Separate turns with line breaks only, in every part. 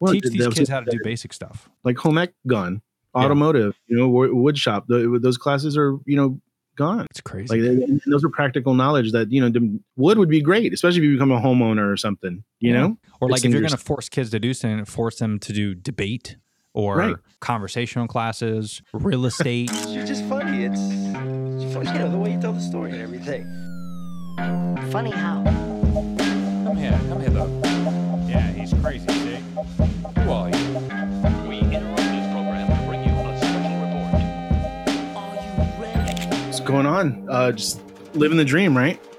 Well,
Teach these kids how to do basic stuff.
like home ec gone,
Yeah.
automotive, you know, wood shop. tho- those classes are you know gone.
It's crazy.
Like and those are practical knowledge that you know wood would be great, especially if you become a homeowner or something. You
Yeah.
know,
or like
it's
if you're going to force kids to do something, force them to do debate or
Right.
conversational classes, real estate.
you're just funny. It's, it's funny, you know, the way you tell the story and everything.
Funny how?
Come here, come here, though. Yeah, he's crazy, see? Who are you?
We interrupt this program to bring you a special report.
Are you ready?
what's going on? Uh, just living the dream, right?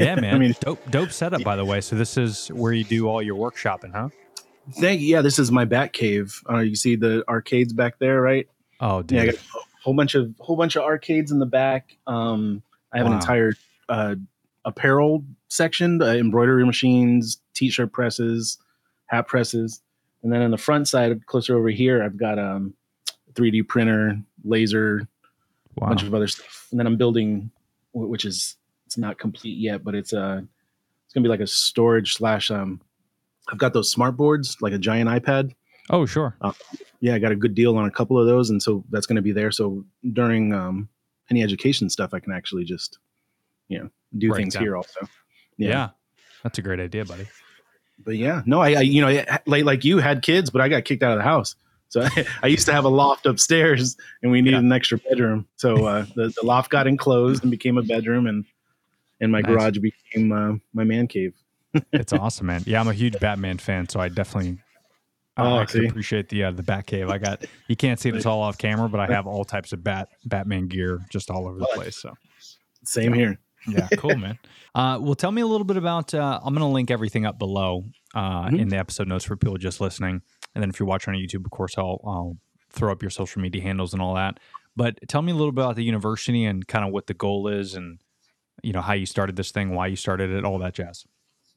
Yeah, man.
I mean,
dope, dope setup, by the way. So this is where you do all your workshopping, huh?
thank yeah. This is my bat cave. Uh, you see the arcades back there, right?
Oh, dude.
Yeah, I got a whole bunch of whole bunch of arcades in the back. Um, I have
Wow.
an entire uh, apparel section, uh, embroidery machines, t-shirt presses, hat presses, and then on the front side, closer over here, I've got um, 3D printer, laser,
wow.
a bunch of other stuff. And then I'm building, which is it's not complete yet, but it's uh it's gonna be like a storage slash um. I've got those smart boards, like a giant iPad.
oh, sure.
Yeah, I got a good deal on a couple of those, and so that's going to be there. So during um, any education stuff, I can actually just, you know, do things
down.
here also.
Yeah. That's a great idea, buddy.
But yeah, no, I, I you know, like like you had kids, but I got kicked out of the house. So I, I used to have a loft upstairs, and we needed
Yeah.
an extra bedroom. So uh, the the loft got enclosed and became a bedroom, and and my
Nice.
garage became uh, my man cave.
It's awesome, man. Yeah, I'm a huge Batman fan, so I definitely
Oh,
I, I can appreciate the uh, the Bat Cave. I got you can't see this all off camera, but I have all types of Bat Batman gear just all over the place. So
Same here.
Yeah, cool, man. Uh, well, tell me a little bit about. Uh, I'm going to link everything up below uh,
Mhm.
in the episode notes for people just listening, and then if you're watching on YouTube, of course, I'll, I'll throw up your social media handles and all that. But tell me a little bit about the university and kind of what the goal is, and you know how you started this thing, why you started it, all that jazz.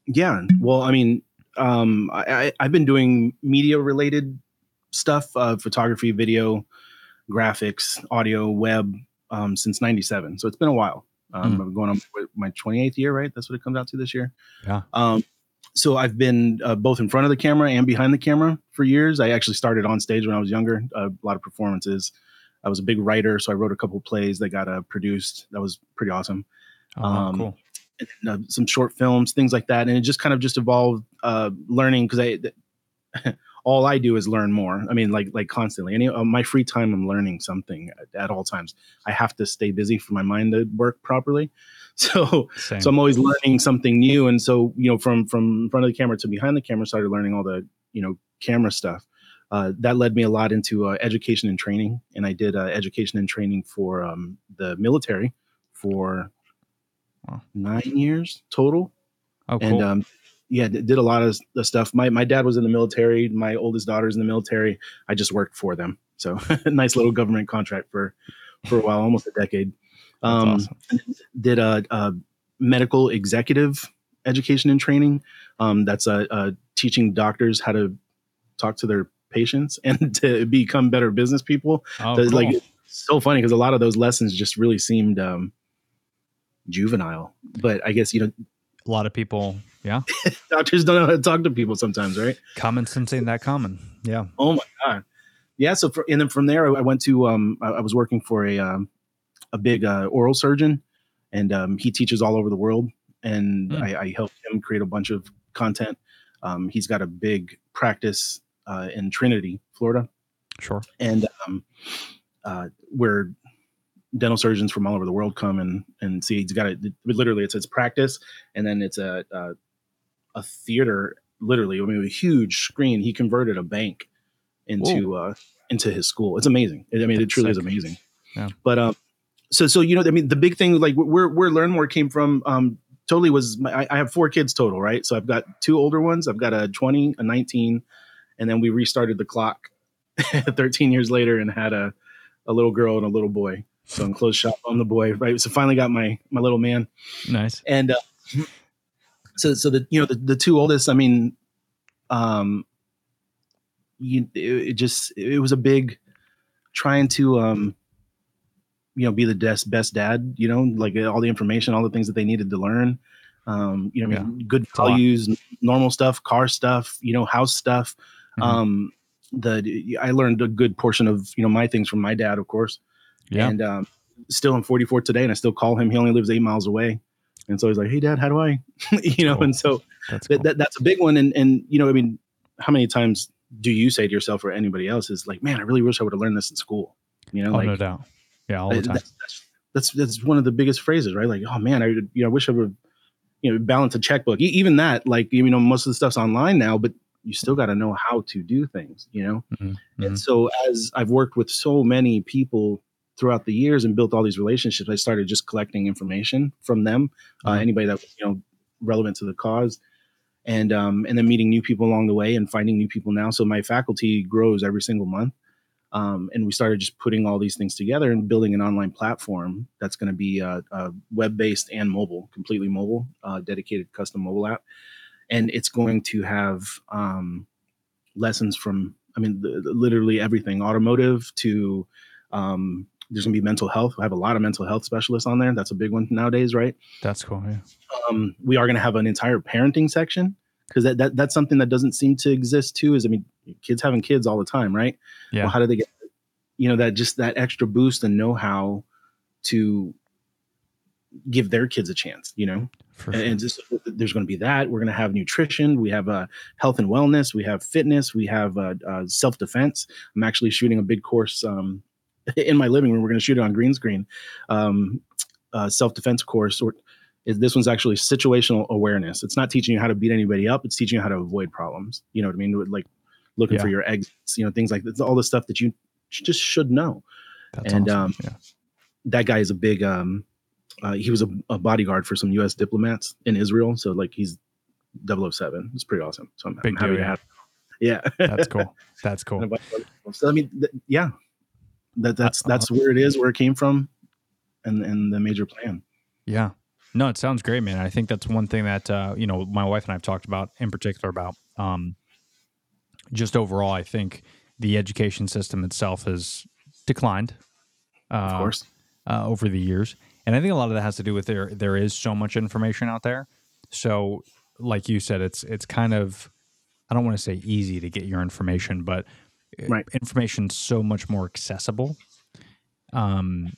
Yeah. Well, I mean, um, I, I've been doing media related stuff, uh, photography, video, graphics, audio, web, um, since 97. So it's been a while. Um,
Mm.
I'm going on my 28th year, right? That's what it comes out to this year.
Yeah.
Um, so I've been uh, both in front of the camera and behind the camera for years. I actually started on stage when I was younger, a lot of performances. I was a big writer, so I wrote a couple plays that got uh, produced. That was pretty awesome
Oh,
Um,
cool.
and, uh, some short films, things like that. And it just kind of just evolved uh, learning because I all I do is learn more. I mean, like like constantly. Any uh, my free time, I'm learning something at, at all times. I have to stay busy for my mind to work properly. So
Same.
so I'm always learning something new. And so you know, from from in front of the camera to behind the camera, started learning all the you know camera stuff. Uh, that led me a lot into uh, education and training, and I did uh, education and training for um, the military for
Wow.
nine years total
oh, cool.
and um, yeah, d- did a lot of the stuff. My my dad was in the military. My oldest daughter's in the military. I just worked for them. So nice little government contract for for a while, almost a decade. Um,
awesome.
Did a, a medical executive education and training. Um, that's a, uh, teaching doctors how to talk to their patients and to become better business people.
Oh,
So
cool.
like so funny because a lot of those lessons just really seemed um, juvenile. But I guess you know
a lot of people, yeah,
doctors don't know how to talk to people sometimes, right?
common sense ain't that common. Yeah.
Oh my god, yeah. So for, and then from there, I went to um, I, I was working for a um, a big uh, oral surgeon, and um, he teaches all over the world, and
Hmm.
I, I helped him create a bunch of content. Um, he's got a big practice uh, in Trinity, Florida,
Sure.
and um, uh, where dental surgeons from all over the world come and and see. He's got it literally it's his practice, and then it's a a, a theater. Literally, I mean, a huge screen. He converted a bank into uh, into his school. It's amazing. I mean, it truly is amazing.
Yeah.
But um, so so you know, I mean, the big thing like where where Learn More came from um totally was my, I, I have four kids total, right? So I've got two older ones. I've got a 20, a 19, and then we restarted the clock 13 years later and had a, a little girl and a little boy. So I'm closed shop on the boy, right? So finally got my my little man.
Nice.
And uh, so so the you know the, the two oldest, I mean, um you it, it just it was a big trying to um you know be the best best dad, you know, like all the information, all the things that they needed to learn. Um, you know, I mean, good values, normal stuff, car stuff, you know, house stuff.
Mhm.
Um, the I learned a good portion of you know my things from my dad, of course,
Yeah.
and um, still I'm 44 today, and I still call him. He only lives eight miles away, and so he's like, "Hey, Dad, how do I?" you know,
Cool.
and so
That's cool.
that, that that's a big one. And and you know, I mean, how many times do you say to yourself or anybody else is like, "Man, I really wish I would have learned this in school." You know,
oh,
like
no doubt. Yeah, all the time.
That's, that's, that's one of the biggest phrases, right? Like, oh man, I you know, I wish I would, you know, balance a checkbook. E- even that, like, you know, most of the stuff's online now, but you still got to know how to do things, you know.
Mhm,
And so, as I've worked with so many people throughout the years and built all these relationships, I started just collecting information from them, uh,
Mhm.
anybody that was, you know, relevant to the cause. And um, and then meeting new people along the way and finding new people now. So my faculty grows every single month um, and we started just putting all these things together and building an online platform that's going to be uh, uh, web-based and mobile completely mobile uh, dedicated custom mobile app and it's going to have um, lessons from i mean the, the- literally everything automotive to um, there's going to be mental health. I have a lot of mental health specialists on there. That's a big one nowadays right?
That's cool. Yeah.
um, we are going to have an entire parenting section because that, that that's something that doesn't seem to exist too is i mean kids having kids all the time right?
Yeah.
well how do they get you know that just that extra boost and know how to give their kids a chance you know?
Sure.
and just there's going to be that. We're going to have nutrition. We have uh, health and wellness. We have fitness. We have uh, uh, self-defense. I'm actually shooting a big course um, in my living room we're going to shoot it on green screen um, uh, self-defense course or is this one's actually situational awareness it's not teaching you how to beat anybody up it's teaching you how to avoid problems you know what i mean like looking for your exits you know things like that all the stuff that you just should know
That's
and,
awesome.
um,
yeah.
that guy is a big um uh, he was a, a bodyguard for some us diplomats in israel so like he's 007 it's pretty awesome so i'm, I'm
Big
happy
deal,
to
yeah.
have yeah
That's cool. That's cool.
And a bunch of other people. so i mean th- yeah that that's
Uh,
that's where it is where it came from and and the major plan
Yeah. No, it sounds great, man. I think that's one thing that uh, you know my wife and I have talked about in particular about um, just overall. I think the education system itself has declined, uh,
of course
uh, over the years, and I think a lot of that has to do with there there is so much information out there. So, like you said, it's it's kind of I don't want to say easy to get your information, but uh,
Right.
information's so much more accessible. Um,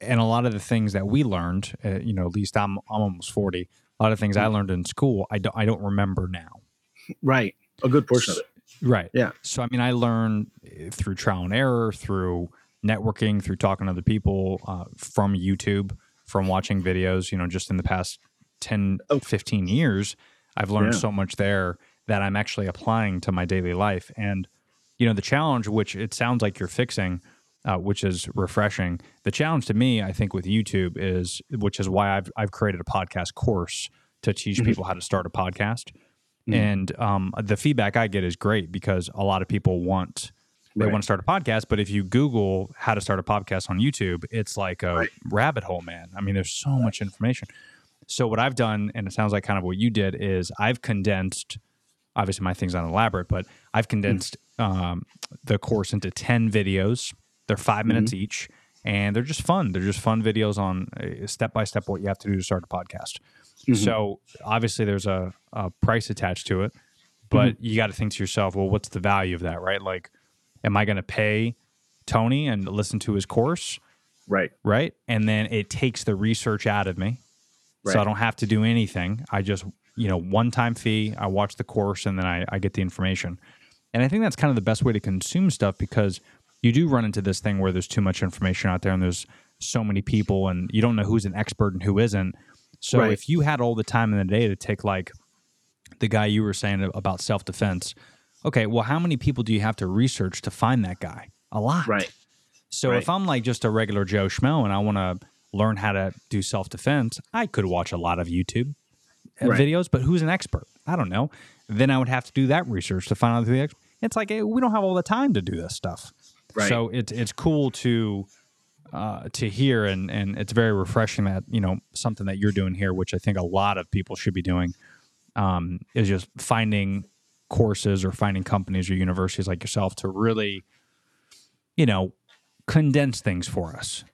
and a lot of the things that we learned, uh, you know, at least I'm I'm almost forty. A lot of things I
Mm-hmm.
learned in school, I don't I don't remember now.
right a good portion of it
Right.
Yeah.
So I mean, I learned uh, through trial and error, through networking, through talking to other people, uh, from YouTube, from watching videos. You know, just in the past 10,
Oh.
15 years, I've learned
Yeah.
so much there that I'm actually applying to my daily life. And you know, the challenge, which it sounds like you're fixing, uh, which is refreshing. The challenge to me, I think, with YouTube is, which is why I've I've created a podcast course to teach
Mhm.
people how to start a podcast.
Mhm.
And um, the feedback I get is great because a lot of people want they
Right.
want to start a podcast, but if you Google how to start a podcast on YouTube, it's like a
Right.
rabbit hole, man. I mean, there's so much information. So what I've done, and it sounds like kind of what you did, is I've condensed. Obviously, my thing's not elaborate, but I've condensed um, the course into ten videos. They're 5 minutes each, and they're just fun. They're just fun videos on step by step what you have to do to start a podcast.
Mhm.
So obviously, there's a, a price attached to it, but you got to think to yourself, well, what's the value of that, right? Like, am I going to pay Tony and listen to his course,
right
right? And then it takes the research out of me, so I don't have to do anything. I just, you know, one time fee. I watch the course and then I, I get the information. And I think that's kind of the best way to consume stuff because you do run into this thing where there's too much information out there and there's so many people and you don't know who's an expert and who isn't. So
Right.
if you had all the time in the day to take like the guy you were saying about self defense, okay, well, how many people do you have to research to find that guy? A lot.
right
So
Right.
if I'm like just a regular Joe Schmo and I want to learn how to do self defense, I could watch a lot of YouTube
Right.
videos, but who's an expert? I don't know. Then I would have to do that research to find out who the expert. It's like eh, we don't have all the time to do this stuff.
Right.
So it's it's cool to uh, to hear and and it's very refreshing that you know something that you're doing here, which I think a lot of people should be doing, um, is just finding courses or finding companies or universities like yourself to really, you know, condense things for us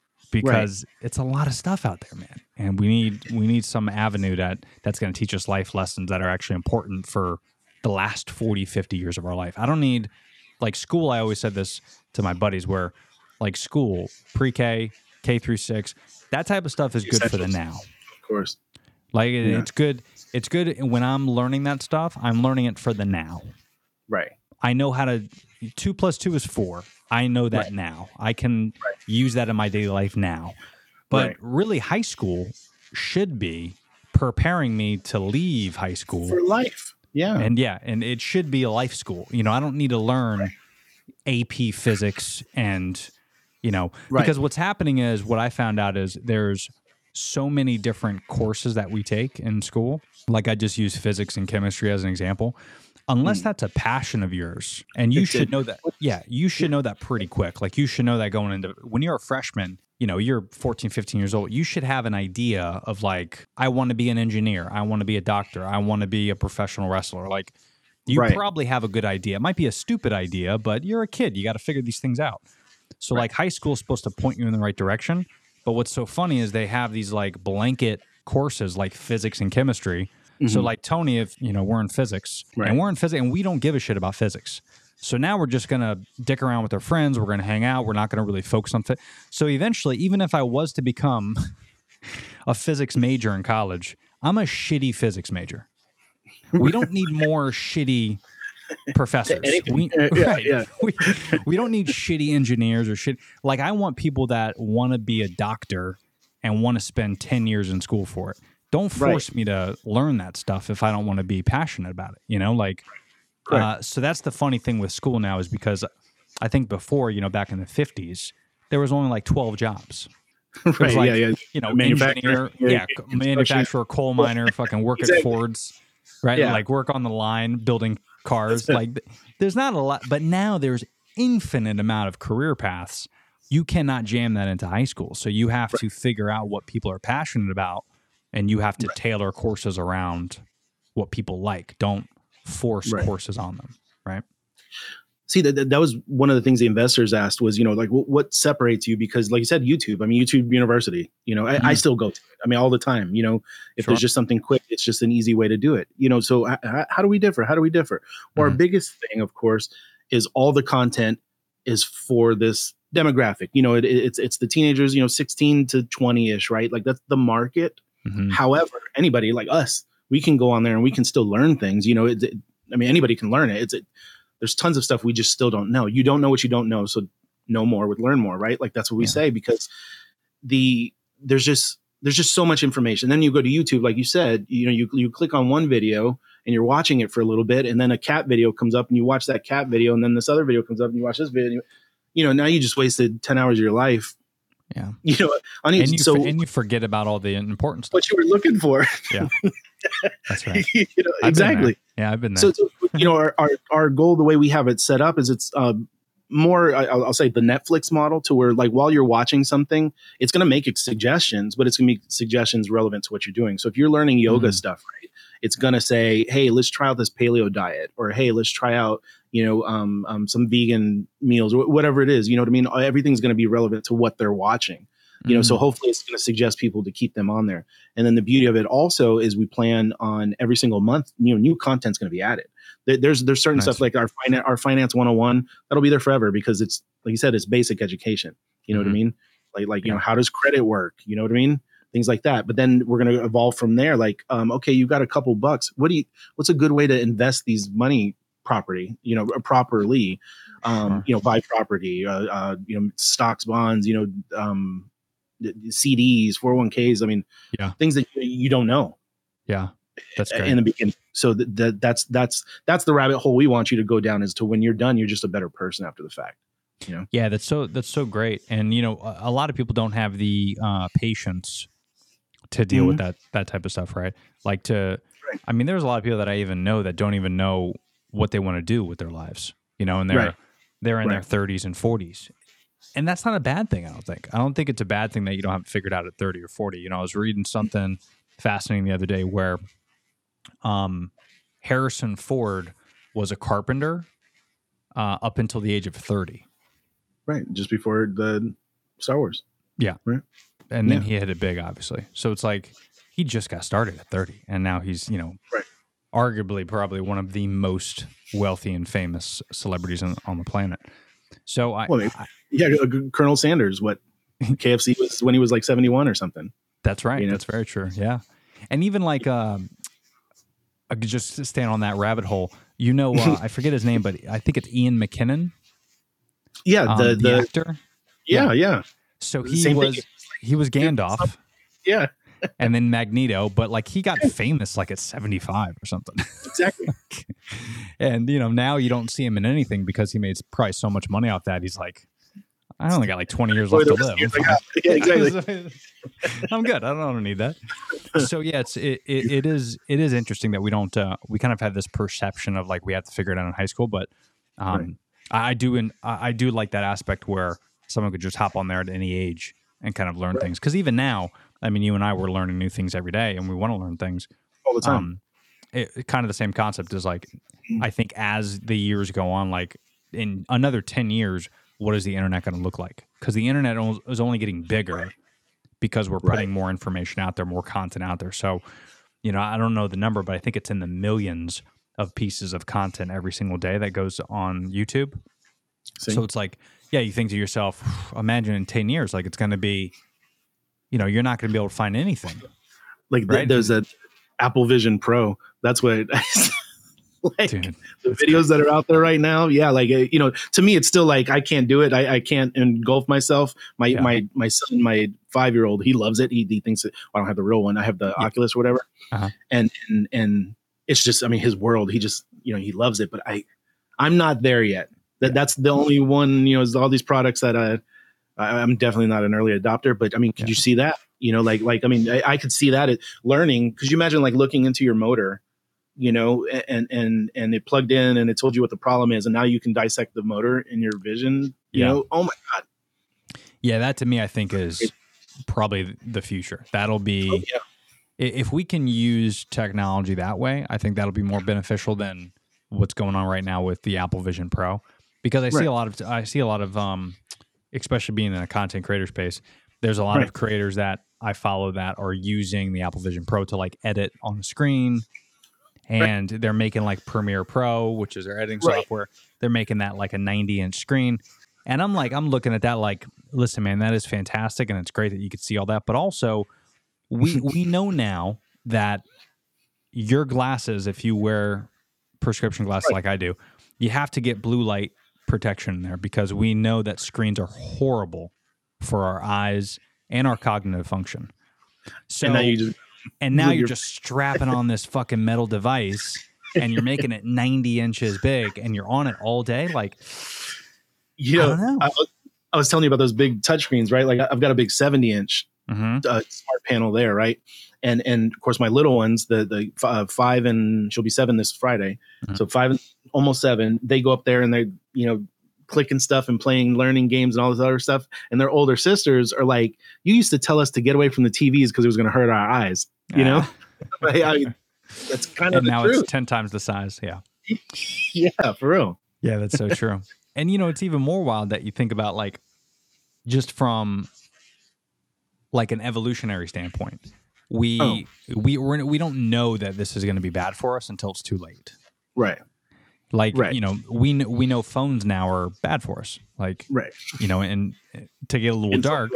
because it's a lot of stuff out there, man. And we need we need some avenue that that's going to teach us life lessons that are actually important for the last 40, 50 years of our life. I don't need like school. I always said this to my buddies where like school, pre K, K through six, that type of stuff is good for the now.
Of course.
Like it-
Yeah.
it's good. It's good when I'm learning that stuff. I'm learning it for the now.
Right.
I know how to. Two plus two is four. I know that
Right.
now. I can use that in my daily life now. But
Right.
really, high school should be preparing me to leave high school.
For life. Yeah.
and yeah, and it should be a life school. You know, I don't need to learn AP physics and you know
Right.
because what's happening is what I found out is there's so many different courses that we take in school. Like I just use physics and chemistry as an example. Unless that's a passion of yours, and you
Hmm. It's
should know that. Yeah, you should know that pretty quick. Like you should know that going into when you're a freshman, you know, you're 14, 15 years old. You should have an idea of like, I want to be an engineer. I want to be a doctor. I want to be a professional wrestler. Like, you
Right.
probably have a good idea. It might be a stupid idea, but you're a kid. You got to figure these things out. So, like, high school is supposed to point you in the right direction. But what's so funny is they have these like blanket courses like physics and chemistry. So, mm-hmm. like, Tony, if you know, we're in physics
Right.
and we're in physics and we don't give a shit about physics. So now we're just gonna dick around with our friends. We're gonna hang out. We're not gonna really focus on fit. So eventually, even if I was to become a physics major in college, I'm a shitty physics major. We don't need more shitty professors. We,
yeah,
right.
yeah.
We, we don't need shitty engineers or shit. Like I want people that want to be a doctor and want to spend 10 years in school for it. Don't
Right.
force me to learn that stuff if I don't want to be passionate about it. You know, like uh, so that's the funny thing with school now is because I think before, you know, back in the 50s, there was only like 12 jobs.
Right.
like,
yeah. Yeah.
You know,
Manufacturer,
engineer,
yeah,
yeah, manufacturer, coal miner, fucking work at Ford's, right?
Yeah.
Like work on the line, building cars. Like there's not a lot, but now there's infinite amount of career paths. You cannot jam that into high school. So you have to figure out what people are passionate about and you have to tailor courses around what people like. Don't force
Right.
courses on them, right?
see that, that was one of the things the investors asked was you know like what, what separates you because like you said youtube i mean youtube university you know I, I still go to it i mean all the time you know if
Sure.
there's just something quick it's just an easy way to do it you know so h- h- how do we differ how do we differ well our
Mhm.
biggest thing of course is all the content is for this demographic you know it, it's it's the teenagers you know 16 to 20ish right like that's the market
Mhm.
However, anybody like us, we can go on there and we can still learn things. You know, it, it- I mean, anybody can learn it. It's it, there's tons of stuff we just still don't know. You don't know what you don't know, so know more would learn more, right? Like that's what we
Yeah.
say because the there's just there's just so much information. Then you go to YouTube, like you said, you know, you you click on one video and you're watching it for a little bit, and then a cat video comes up and you watch that cat video, and then this other video comes up and you watch this video. You know, now you just wasted ten hours of your life.
Yeah.
You know, on
And you,
so
and you forget about all the important stuff.
what you were looking for. Yeah.
That's right.
you know, exactly.
Yeah, I've been there.
So, so, you know, our, our our goal, the way we have it set up, is it's uh, more. I- I'll, I'll say the Netflix model, to where like while you're watching something, it's going to make suggestions, but it's going to make suggestions relevant to what you're doing. So if you're learning yoga
Mhm.
stuff, right, it's going to say, "Hey, let's try out this paleo diet," or "Hey, let's try out." You know, um, um, some vegan meals or whatever it is. You know what I mean? Everything's going to be relevant to what they're watching you know so
Mm.
hopefully it's going to suggest people to keep them on there and then the beauty of it also is we plan on every single month you know new content's going to be added There- there's there's certain
Nice.
stuff like our finance our finance 101 that'll be there forever because it's like you said it's basic education you know what i
Mhm.
mean like like you know how does credit work you know what i mean things like that but then we're going to evolve from there like um okay you've got a couple bucks what do you what's a good way to invest these money property you know properly um you know buy property uh, uh you know stocks bonds you know um the- the CDs, 401ks. I mean,
Yeah.
things that you, you don't know
yeah, that's great.
in the beginning. So that, that that's that's that's the rabbit hole we want you to go down. Is to when you're done, you're just a better person after the fact. You know?
Yeah, that's so that's so great. And you know, a, a lot of people don't have the uh, patience to deal with that that type of stuff, right? Like to,
Mm-hmm. Right.
I mean, there's a lot of people that I even know that don't even know what they want to do with their lives. You know, and they're
Right.
they're in
Right.
their 30s and 40s, and that's not a bad thing. I don't think. I don't think it's a bad thing that you don't have it figured out at 30 or 40. You know, I was reading something fascinating the other day where, um, Harrison Ford was a carpenter uh, up until the age of 30.
Right, just before the Star Wars.
And then
Yeah.
he hit it big, obviously. So it's like he just got started at 30, and now he's you know
Right.
arguably probably one of the most wealthy and famous celebrities on, on the planet. So I,
Well, I Yeah, uh, Colonel Sanders, what KFC was when he was like 71 or something.
that's right.
you know?
That's very true. Yeah, and even like um, I could just stand on that rabbit hole. You know, uh, I forget his name, but I think it's Ian McKinnon,
Yeah,
um,
the
the,
the,
actor.
yeah, yeah,
So he
Same thing.
He was Gandalf.
yeah,
and then Magneto, but like he got famous like at 75 or something.
exactly.
and you know, now you don't see him in anything because he made probably so much money off that. He's like, I only got like 20 years left to live. I'm
of
fine."
you- yeah, exactly.
I'm good. I don't, I don't need that. So yeah, it's it, it, it is it is interesting that we don't uh, we kind of have this perception of like we have to figure it out in high school, but um, I, I do and I I do like that aspect where someone could just hop on there at any age and kind of learn things. Because even now, I mean, you and I were learning new things every day, and we want to learn things.
all the time.
Um, it, it- kind of the same concept is like, I think as the years go on, like in another 10 years, what is the internet going to look like? Because the internet is only getting bigger because we're putting more information out there, more content out there. So, you know, I don't know the number, but I think it's in the millions of pieces of content every single day that goes on YouTube.
See?
So it's like, yeah, you think to yourself, imagine in 10 years, like it's going to be, you know, you're not going to be able to find anything.
like
right?
there's a Apple Vision Pro. That's what like
Dude.
the videos that are out there right now. Yeah, like uh, you know, to me, it's still like I can't do it. I, I can't engulf myself. My
Yeah.
my my son, my five year old, he loves it. He, he thinks that well, I don't have the real one. I have the Oculus or whatever.
Uh-huh.
And and and it's just, I mean, his world. He just, you know, he loves it. But I, I'm not there yet. That that's the only one. You know, is all these products that I, I I'm definitely not an early adopter. But I mean, could you see that? You know, like like I mean, I, I could see that it, learning. because you imagine like looking into your motor? you know, and and and it plugged in and it told you what the problem is, and now you can dissect the motor in your vision. You
Yeah.
know, oh my god,
Yeah, that to me, I think is probably the future. That'll be
oh, yeah,
if we can use technology that way. I think that'll be more beneficial than what's going on right now with the Apple Vision Pro, because I see a lot of I see a lot of um, especially being in a content creator space. There's a lot
Right.
of creators that I follow that are using the Apple Vision Pro to like edit on the screen. And they're making like Premiere Pro, which is their editing
Right.
software. They're making that like a 90 inch screen. And I'm like, I'm looking at that like, listen, man, that is fantastic, and it's great that you could see all that. But also, we we know now that your glasses, if you wear prescription glasses like I do, you have to get blue light protection there because we know that screens are horrible for our eyes and our cognitive function. So
and now you just
and now you're
your-
just strapping on this fucking metal device and you're making it 90 inches big and you're on it all day. Like,
you
I
know,
don't know.
I, was- I was telling you about those big touchscreens, right? Like I've got a big seventy inch
mhm.
uh, smart panel there, right? And and of course my little ones, the the f- uh, five and she'll be seven this Friday,
Mhm.
so five and almost seven. They go up there and they you know clicking stuff and playing learning games and all this other stuff. And their older sisters are like, "You used to tell us to get away from the TVs because it was going to hurt our eyes." You know, I, I, that's kind of
and
the
now
truth.
it's 10 times the size. Yeah.
yeah, for real.
Yeah, that's so true. and you know, it's even more wild that you think about like just from like an evolutionary standpoint. We
Oh.
we we're, we don't know that this is going to be bad for us until it's too late.
Right,
Like
Right.
you know, we we know phones now are bad for us. Like
right.
you know, and uh, to get a little
In
dark,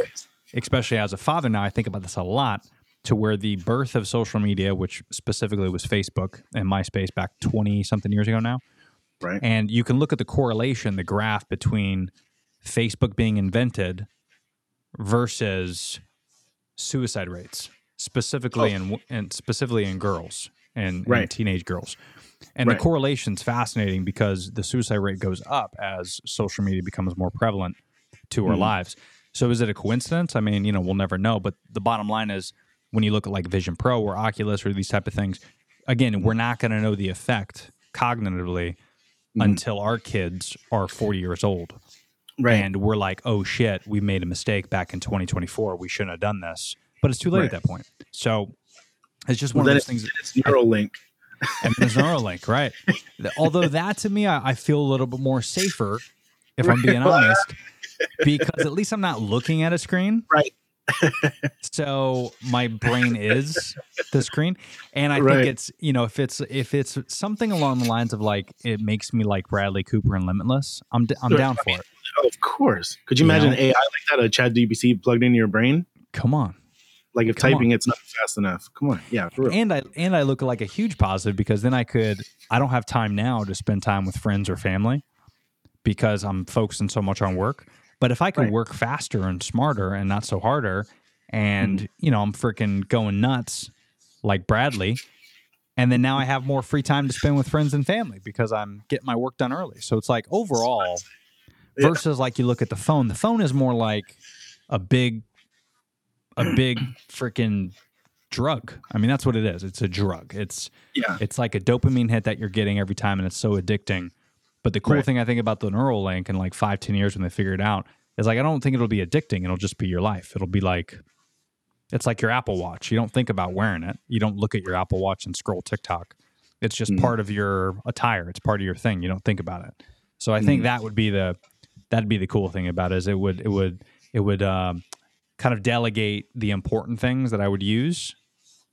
especially as a father now, I think about this a lot. To where the birth of social media, which specifically was Facebook and MySpace back twenty something years ago now,
Right.
and you can look at the correlation, the graph between Facebook being invented versus suicide rates, specifically in and specifically in girls and, and teenage girls. And
Right.
the correlation's fascinating because the suicide rate goes up as social media becomes more prevalent to our
Mhm.
lives. So is it a coincidence? I mean, you know, we'll never know. But the bottom line is when you look at like Vision Pro or Oculus or these type of things, again, we're not going to know the effect cognitively
Mhm.
until our kids are 40 years old.
Right.
And we're like, oh shit, we made a mistake back in 2024. We shouldn't have done this. But it's too late
Right.
at that point. So it's just
Well,
one of those things.
it's Neuralink.
And there's Neuralink, right? Although that to me, I, I feel a little bit more safer, if I'm being honest, because at least I'm not looking at a screen.
Right.
so my brain is the screen, and I
Right.
think it's you know if it's if it's something along the lines of like it makes me like Bradley Cooper and Limitless, I'm d- I'm
Sure.
down for it.
Oh, of course. Could you
You
imagine
know?
AI like that? A ChatGPT plugged into your brain?
Come on.
Like if
Come on.
typing it's not fast enough. Come on. Yeah, for real.
and I and I look like a huge positive because then I could I don't have time now to spend time with friends or family because I'm focusing so much on work. But if I could
Right.
work faster and smarter and not so harder, and
Mm-hmm.
you know I'm freaking going nuts like Bradley, and then now I have more free time to spend with friends and family because I'm getting my work done early. So it's like overall,
Yeah.
versus like you look at the phone, the phone is more like a big, a big freaking drug. I mean, that's what it is. It's a drug. It's
yeah.
it's like a dopamine hit that you're getting every time, and it's so addicting. But the cool
Right.
thing I think about the Neuralink in like five, ten years when they figure it out is like I don't think it'll be addicting. It'll just be your life. It'll be like it's like your Apple Watch. You don't think about wearing it. You don't look at your Apple Watch and scroll TikTok. It's just
Mm.
part of your attire. It's part of your thing. You don't think about it. So I think
Mm.
that would be the that'd be the cool thing about it is it would it would it would um, kind of delegate the important things that I would use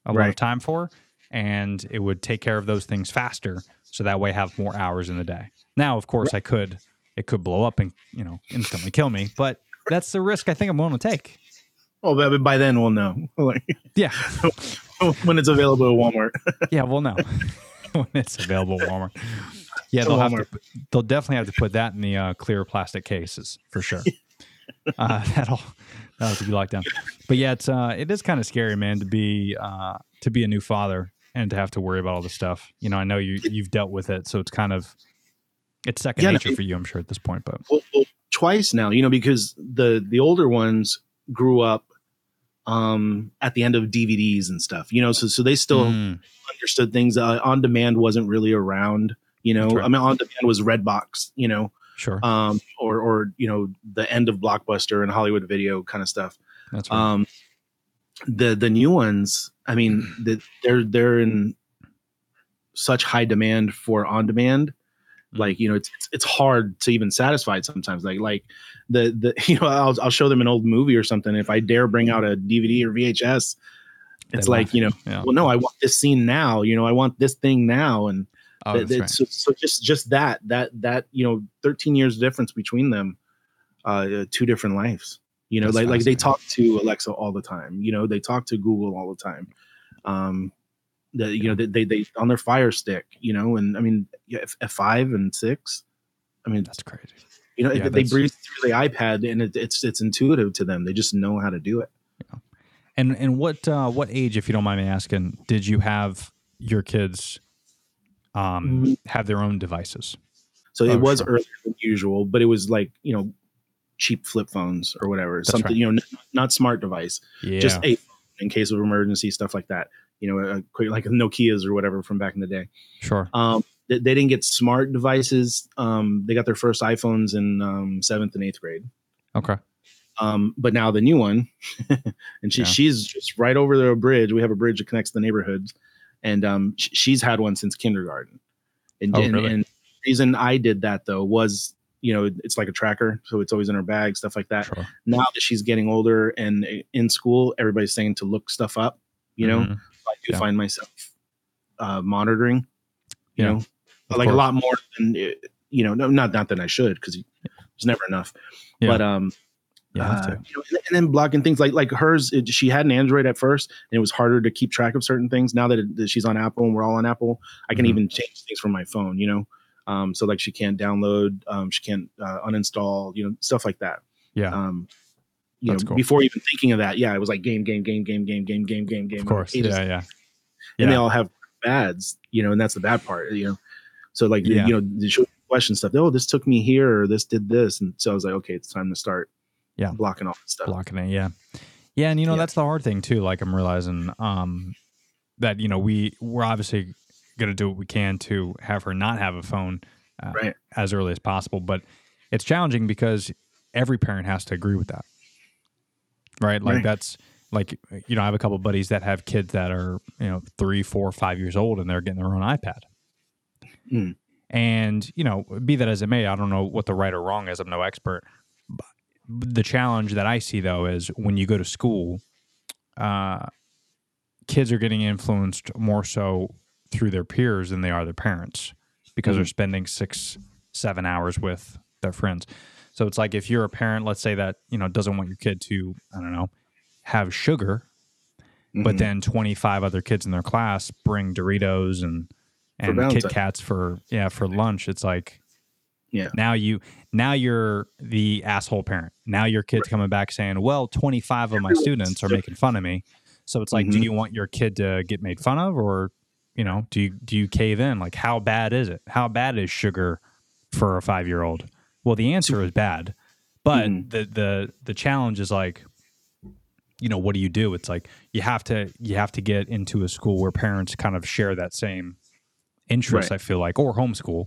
a lot of time for, and it would take care of those things faster, so that way I have more hours in the day. Now, of course, I could it could blow up and you know instantly kill me, but that's the risk I think I'm willing to take.
Oh, but by then we'll know. Like,
Yeah,
when it's available at Walmart.
yeah, we'll know when it's available at Walmart. Yeah, they'll have to. They'll definitely have to put that in the uh, clear plastic cases for sure. uh, that'll that'll to be locked down. But yeah, it's uh, it is kind of scary, man, to be uh, to be a new father and to have to worry about all this stuff. You know, I know you you've dealt with it, so it's kind of it's second
Yeah, no,
nature
it-
for you, I'm sure, at this point. But
well, well, twice now, you know, because the the older ones grew up um at the end of DVDs and stuff, you know, so so they still
Mm,
understood things. Uh, on demand wasn't really around, you know.
Right.
I mean, on demand was Redbox, you know,
sure,
um, or or you know, the end of Blockbuster and Hollywood Video kind of stuff.
that's right.
Um, the the new ones, I mean, the, they're they're in such high demand for on demand.
Mm.
Like you know, it's, it's hard to even satisfy it sometimes. Like like the the you know, I'll I'll show them an old movie or something. If I dare bring out a DVD or VHS,
They
it's like
laugh.
you know,
yeah.
well, no, I want this scene now. You know, I want this thing now, and
Oh,
th-
that's
th-
right.
so, so just just that that that you know, thirteen years difference between them, uh, two different lives. You know,
That's
like like they talk to Alexa all the time. You know, they talk to Google all the time. Um, the you know they they, they on their Fire Stick. You know, and I mean, F, F five and six. I mean,
That's crazy.
you know,
yeah,
they breathe through the iPad, and it, it's it's intuitive to them. They just know how to do it. Yeah.
And and what uh, what age, if you don't mind me asking, did you have your kids um, have their own devices?
So
Oh,
it was
sure.
earlier than usual, but it was like you know, cheap flip phones or whatever,
That's
something
right.
you know, n- not smart device,
Yeah,
just a phone in case of emergency stuff like that. You know, a quick like Nokia's or whatever from back in the day.
sure.
Um, they, they didn't get smart devices. Um, they got their first iPhones in um, seventh and eighth grade.
Okay.
Um, but now the new one, and she,
Yeah.
she's just right over the bridge. We have a bridge that connects the neighborhoods, and um, sh- she's had one since kindergarten. And,
Oh,
and,
really?
and the reason I did that though was, you know, it's like a tracker, so it's always in her bag, stuff like that.
Sure.
Now that she's getting older and in school, everybody's saying to look stuff up. You know,
Mhm.
I do
Yeah.
find myself uh, monitoring. You
Yeah,
know,
of
like a lot more than it- you know. No, not not that I should because there's never enough.
Yeah.
But um,
You have
uh, you know, and, then blocking things like like hers. It, she had an Android at first, and it was harder to keep track of certain things. Now that, it, that she's on Apple and we're all on Apple, I can
Mhm.
even change things from my phone. You know, um, so like she can't download, um, she can't uh, uninstall, you know, stuff like that.
Yeah.
Um, you
That's
know,
cool.
before even thinking of that, yeah, it was like game, game, game, game, game, game, game, game, game.
of course.
A
Yeah. Yeah.
and they all have bads, you know, and that's the bad part, you know. So like,
Yeah.
you know, the question stuff. Oh, this took me here, or this did this, and so I was like, okay, it's time to start,
Yeah.
blocking off stuff.
blocking it yeah yeah and you know
Yeah.
that's the hard thing too like i'm realizing um that you know we we're obviously going to do what we can to have her not have a phone uh,
Right.
as early as possible but it's challenging because every parent has to agree with that right like
Right.
that's like you know i have a couple buddies that have kids that are you know three four five years old and they're getting their own ipad
Mm.
and you know be that as it may i don't know what the right or wrong is i'm no expert but the challenge that I see though is when you go to school, uh, kids are getting influenced more so through their peers than they are their parents because they're spending six, seven hours with their friends. So it's like if you're a parent, let's say that you know doesn't want your kid to, I don't know, have sugar, but
Mhm.
then 25 other kids in their class bring Doritos and and Kit. Kats for yeah for lunch. It's like
Yeah.
now you now you're the asshole parent. Now your kid's coming back saying, "Well, 25 of my students are making fun of me." So it's like, do
Mhm.
you want your kid to get made fun of, or you know, do you do you cave in? Like, how bad is it? How bad is sugar for a five year old? Well, the answer is bad, but
Mhm.
the the the challenge is like, you know, what do you do? It's like you have to you have to get into a school where parents kind of share that same interest.
Right.
I feel like, or homeschool,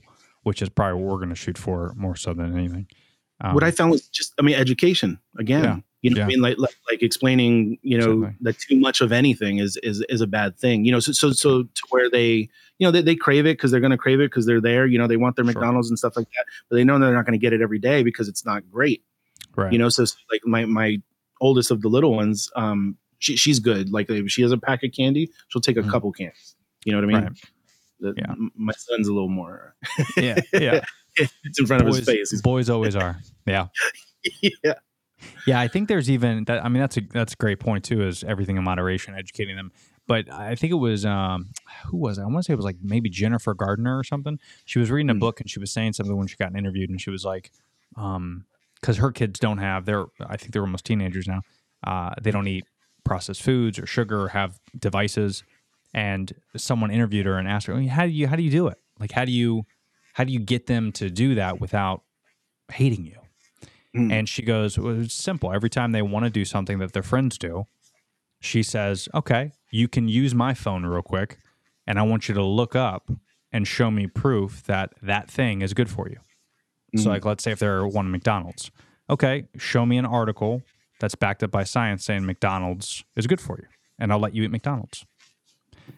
which is probably what we're going to shoot for more so than anything. Um,
what I found was just, I mean, education again.
Yeah.
You know,
Yeah.
I mean, like, like like explaining, you know,
Certainly.
that too much of anything is is is a bad thing. You know, so so so to where they, you know, they, they crave it because they're going to crave it because they're there. You know, they want their
Sure.
McDonald's and stuff like that, but they know they're not going to get it every day because it's not great.
right.
You know, so it's like my my oldest of the little ones, um, she, she's good. Like if she has a pack of candy, she'll take a
Mhm.
couple cans. You know what I mean?
Right.
The-
Yeah.
My son's a little more.
yeah, yeah.
it's in front of
boys,
his face. He's-
boys always are. Yeah.
yeah.
Yeah, I think there's even that. I mean, that's a that's a great point too. Is everything in moderation, educating them. But I think it was um, who was it? I want to say it was like maybe Jennifer Gardner or something. She was reading a
Hmm.
book and she was saying something when she got interviewed, and she was like, um, because her kids don't have they're I think they're almost teenagers now. Uh, they don't eat processed foods or sugar or have devices. And someone interviewed her and asked her, "How do you how do you do it? Like how do you how do you get them to do that without hating you?"
Hmm.
And she goes, well, it's simple. Every time they want to do something that their friends do, she says, okay, you can use my phone real quick, and I want you to look up and show me proof that that thing is good for you.
Mhm.
So, like, let's say if they're one McDonald's, okay, show me an article that's backed up by science saying McDonald's is good for you, and I'll let you eat McDonald's.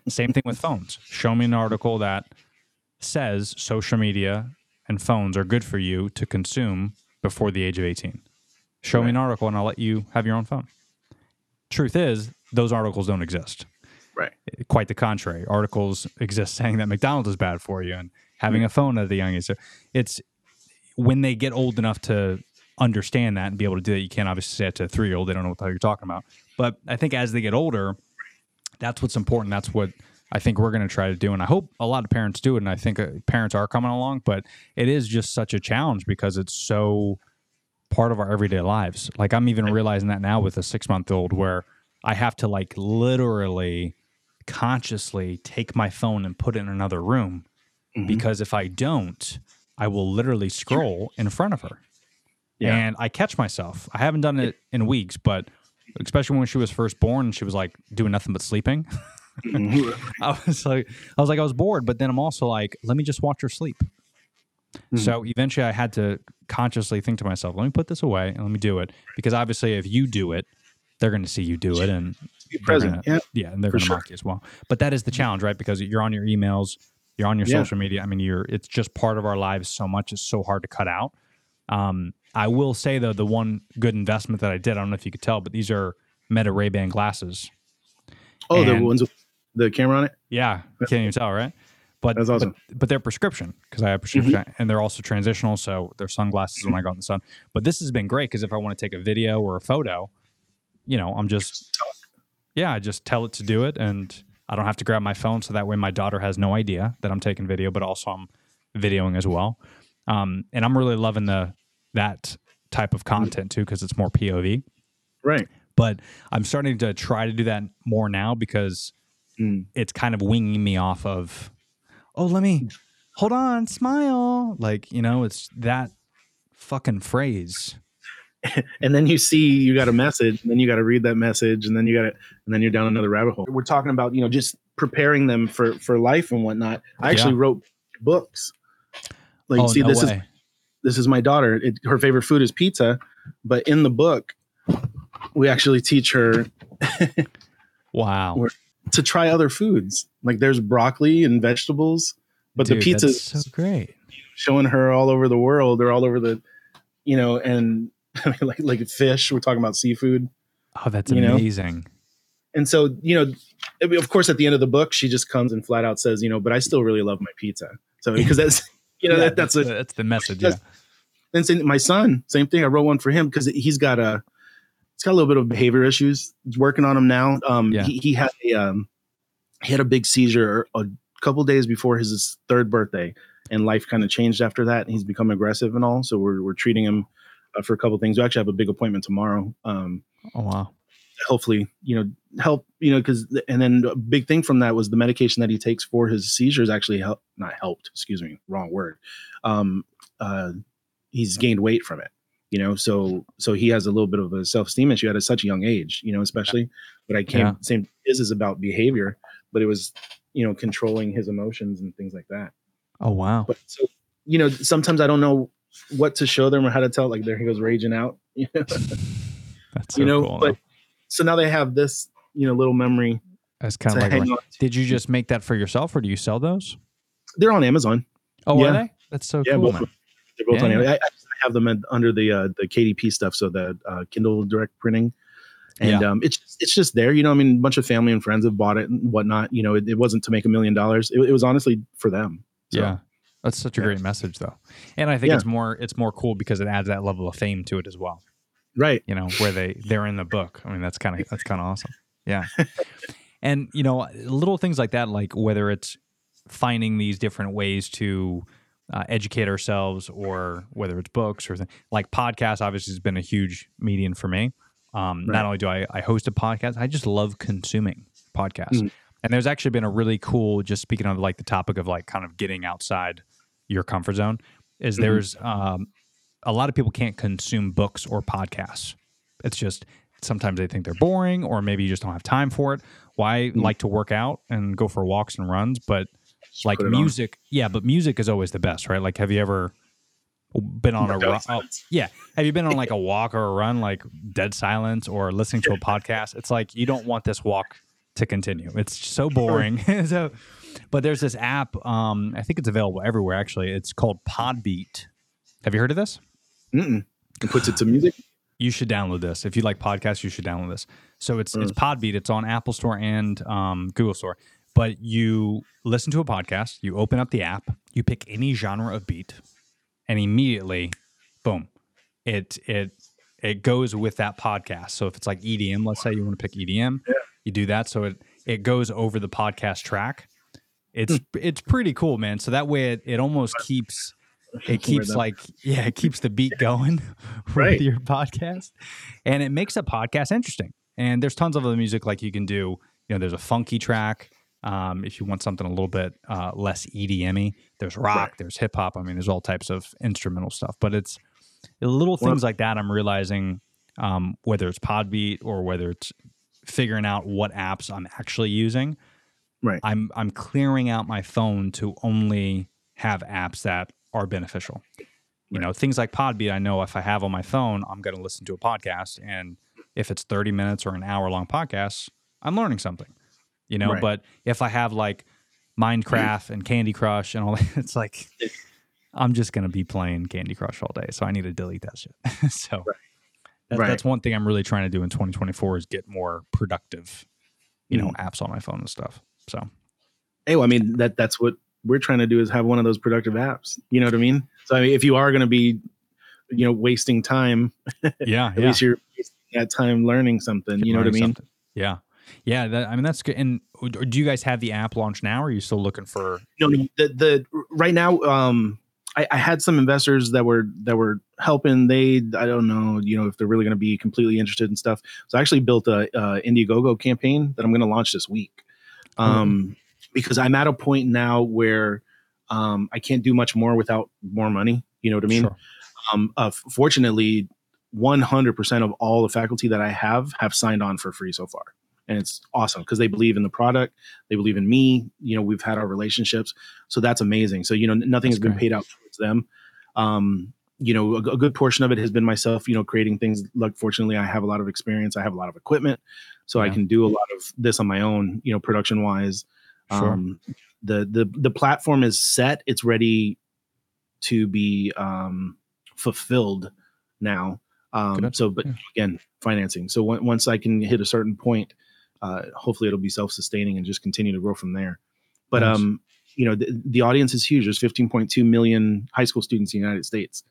Same thing with phones. Show me an article that says social media and phones are good for you to consume before the age of 18. Show me an article and I'll let you have your own phone. Truth is, those articles don't exist.
Right.
Quite the contrary. Articles exist saying that McDonald's is bad for you and having a phone at the young age. So it's when they get old enough to understand that and be able to do it, you can't obviously say it to a three year old. They don't know what the hell you're talking about. But I think as they get older, that's what's important. That's what I think we're going to try to do. And I hope a lot of parents do it. And I think uh, parents are coming along, but it is just such a challenge because it's so part of our everyday lives. Like I'm even realizing that now with a six month old where I have to like literally consciously take my phone and put it in another room
Mhm.
because if I don't, I will literally scroll in front of her.
Yeah.
And I catch myself. I haven't done it in weeks, but especially when she was first born she was like doing nothing but sleeping.
Mhm.
I was like, I was like, I was bored, but then I'm also like, let me just watch her sleep.
Mhm.
So eventually, I had to consciously think to myself, let me put this away and let me do it because obviously, if you do it, they're going to see you do it, and
Be present.
gonna-
Yeah.
yeah, and they're going to
sure.
mock you as well. But that is the challenge, right? Because you're on your emails, you're on your
Yeah.
social media. I mean, you're it's just part of our lives so much. It's so hard to cut out. Um, I will say though, the one good investment that I did, I don't know if you could tell, but these are Meta Ray Ban glasses.
Oh, the ones with the camera on it.
Yeah, you can't even tell, right? But
That's awesome.
But, but they're prescription because I have prescription, and they're also transitional, so they're sunglasses when I go out in the sun. But this has been great because if I want to take a video or a photo, you know, I'm just yeah, I just tell it to do it, and I don't have to grab my phone, so that way my daughter has no idea that I'm taking video, but also I'm videoing as well. Um, and I'm really loving the that type of content too because it's more POV
Right.
but I'm starting to try to do that more now because
Mm.
it's kind of winging me off of, oh, let me hold on, smile. Like, you know, it's that fucking phrase.
and then you see you got a message and then you got to read that message and then you got to and then you're down another rabbit hole we're talking about you know just preparing them for for life and whatnot i actually
Yeah.
wrote books like
oh,
see
no
this is
way.
This is my daughter it, her favorite food is pizza but in the book we actually teach her
wow.
to try other foods like there's broccoli and vegetables but
Dude,
the pizza
that's so great.
showing her all over the world or all over the you know and I mean, like like fish. We're talking about seafood.
Oh, that's
You know?
amazing.
And so, you know, of course, at the end of the book, she just comes and flat out says, you know, but I still really love my pizza. So because that's you know
Yeah,
that, that's
the,
a
that's the message. Yeah.
Then same- my son, same thing. I wrote one for him because he's got a he's got a little bit of behavior issues. He's working on him now. Um,
Yeah.
he, he had a um, he had a big seizure a couple days before his third birthday, and life kind of changed after that. And he's become aggressive and all. So we're we're treating him uh, for a couple things. We actually have a big appointment tomorrow. Um,
Oh wow.
hopefully you know help you know because and then a big thing from that was the medication that he takes for his seizures actually help not helped excuse me wrong word um uh he's gained weight from it you know so so he has a little bit of a self-esteem issue at such a young age you know especially but i came
Yeah.
same is is about behavior but it was you know controlling his emotions and things like that
Oh wow.
but so you know sometimes i don't know what to show them or how to tell like there he goes raging out you know,
That's so
you know
cool.
but so now they have this you know little memory
That's kind of like.
hang
right-
on to.
Did you just make that for yourself, or do you sell those?
they're on amazon
Oh,
Yeah.
are they? That's so
yeah
cool,
both
man.
of them. they're both on
Yeah.
amazon I, I have them at, under the uh the kdp stuff so the uh, kindle direct printing and um it's it's just there you know i mean a bunch of family and friends have bought it and whatnot you know it, it wasn't to make a million dollars it, it was honestly for them So,
Yeah. That's such a
Yeah.
great message though. And I think
Yeah.
it's more it's more cool because it adds that level of fame to it as well.
right
You know, where they they're in the book. I mean, that's kind of that's kind of awesome. Yeah. and you know, little things like that like whether it's finding these different ways to uh, educate ourselves or whether it's books or th- like podcasts obviously has been a huge medium for me. Um,
Right.
Not only do I, I host a podcast, I just love consuming podcasts.
Mm.
And there's actually been a really cool, just speaking of like the topic of like kind of getting outside your comfort zone, is
Mhm.
there's um, a lot of people can't consume books or podcasts. It's just sometimes they think they're boring or maybe you just don't have time for it. Why
Mm.
like to work out and go for walks and runs, but
Just
like
it on.
music, yeah, but music is always the best, right? Like, have you ever been on a
Dead
run? Oh,
silence.
yeah, have you been on like a walk or a run, like dead silence, or listening to a podcast? It's like you don't want this walk to continue. It's so boring. so, but there's this app. Um, I think it's available everywhere. Actually, it's called Podbeat. Have you heard of this?
Mm-mm. it puts it to music
you should download this. If you like podcasts, you should download this. So it's
Mm.
it's Podbeat. It's on Apple Store and um, Google Store. But you listen to a podcast, you open up the app, you pick any genre of beat, and immediately, boom, it it it goes with that podcast. So if it's like EDM, let's say you want to pick EDM, you do that. So it it goes over the podcast track. It's
Hmm.
it's pretty cool, man. So that way it, it almost keeps it keeps like yeah it keeps the beat going with
Right.
your podcast and it makes a podcast interesting and there's tons of other music like you can do you know there's a funky track um, if you want something a little bit uh, less edm there's rock
Right.
there's hip-hop i mean there's all types of instrumental stuff but it's little
Well-
things like that i'm realizing um, whether it's podbeat or whether it's figuring out what apps i'm actually using
Right.
i'm i'm clearing out my phone to only have apps that are beneficial you know things like podbeat i know if i have on my phone i'm going to listen to a podcast and if it's 30 minutes or an hour long podcast i'm learning something you know
Right.
but if i have like minecraft and candy crush and all that it's like i'm just going to be playing candy crush all day so i need to delete that shit so that,
Right.
that's one thing i'm really trying to do in 2024 is get more productive you know
Mm.
apps on my phone and stuff so
hey well, i mean that that's what we're trying to do is have one of those productive apps you know what i mean so I mean, if you are going to be you know wasting time
yeah
at least you're wasting that time learning something you know what i mean
something. Yeah, yeah. That, I mean, that's good. And do you guys have the app launch now? Or are you still looking for?
no the the right now um I, I had some investors that were that were helping they i don't know you know if they're really going to be completely interested in stuff so i actually built a, uh indiegogo campaign that i'm going to launch this week um because i'm at a point now where um i can't do much more without more money you know what i mean
Sure.
um uh, fortunately 100% of all the faculty that i have have signed on for free so far and it's awesome because they believe in the product they believe in me you know we've had our relationships so that's amazing. So you know nothing
That's
has been paid out towards them. Um you know a, a good portion of it has been myself you know creating things. Like fortunately i have a lot of experience i have a lot of equipment so i can do a lot of this on my own you know production wise
Sure.
um the the the platform is set it's ready to be um fulfilled now. Um, so, but
Yeah.
again, financing. So on- once I can hit a certain point, uh, hopefully it'll be self-sustaining and just continue to grow from there. But
Nice.
um, you know, the, the audience is huge. There's 15.2 million high school students in the United States.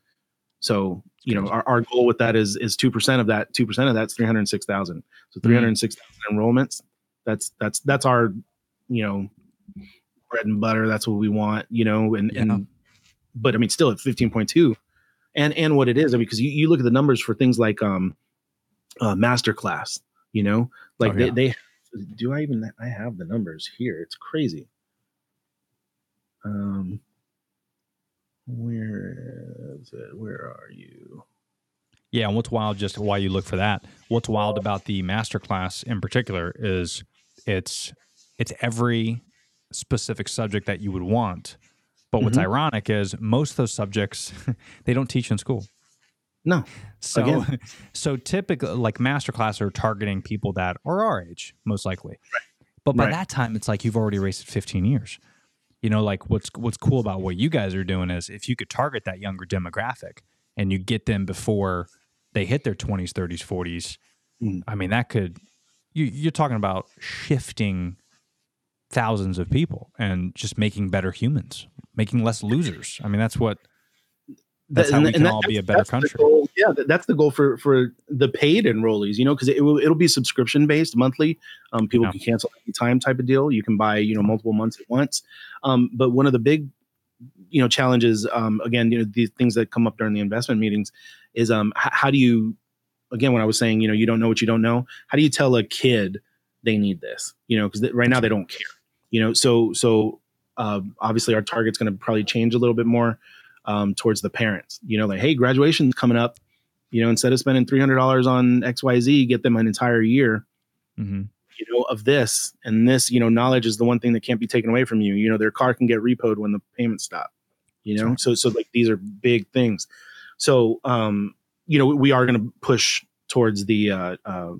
So you know, our, our goal with that is is two percent of that. Two percent of that's 306,000. So 306,000 enrollments. That's that's that's our you know bread and butter. That's what we want. You know, and
Yeah.
and but I mean, still at 15.2, and and what it is, I mean, because you, you look at the numbers for things like um, uh, masterclass. You know, like
Oh,
they,
yeah.
they do. I even I have the numbers here. It's crazy. Um, where is it? Where are you?
Yeah, and what's wild, just why you look for that. What's wild about the masterclass in particular is it's it's every specific subject that you would want. But what's
Mhm.
ironic is most of those subjects they don't teach in school.
No,
So
Again.
so typically like masterclass are targeting people that are our age, most likely. But by
Right.
that time it's like you've already wasted 15 years. You know, like what's what's cool about what you guys are doing is if you could target that younger demographic and you get them before they hit their 20s, 30s, 40s,
Mm.
I mean that could you you're talking about shifting thousands of people and just making better humans, making less losers. I mean that's what that's
That-
how we can
that-
all be a better country.
yeah, that- that's the goal for for the paid enrollees. You know, because it will it'll be subscription based monthly. Um, people
Yeah.
can cancel any time type of deal. You can buy you know multiple months at once. Um, but one of the big you know challenges um, again you know these things that come up during the investment meetings is um h- how do you again when I was saying you know you don't know what you don't know how do you tell a kid they need this you know because right now they don't care you know so so uh, obviously our target's going to probably change a little bit more um, towards the parents. You know, like, hey, graduation's coming up. You know, instead of spending three hundred dollars on X, Y, Z, get them an entire year.
hmm
You know, of this and this. You know, knowledge is the one thing that can't be taken away from you. You know, their car can get repoed when the payments stop. You know, so so like these are big things. So um, you know, we are going to push towards the uh, uh,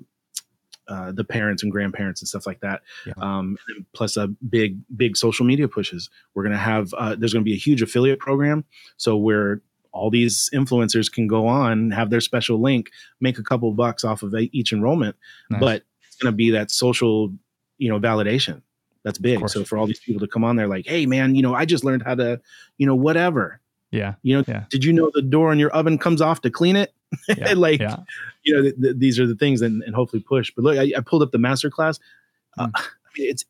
uh, the parents and grandparents and stuff like that.
Yeah.
Um, plus a big big social media pushes. We're going to have uh, there's going to be a huge affiliate program. So where all these influencers can go on, have their special link, make a couple bucks off of each enrollment,
Nice.
but it's going to be that social, you know, validation. That's big. So for all these people to come on there, like, hey man, you know, I just learned how to, you know, whatever.
yeah,
You know,
Yeah.
did you know the door on your oven comes off to clean it?
Yeah.
like,
yeah.
you know, th- th- these are the things, and, and hopefully push. But look, I, I pulled up the master class. Uh,
Mm.
I mean, it's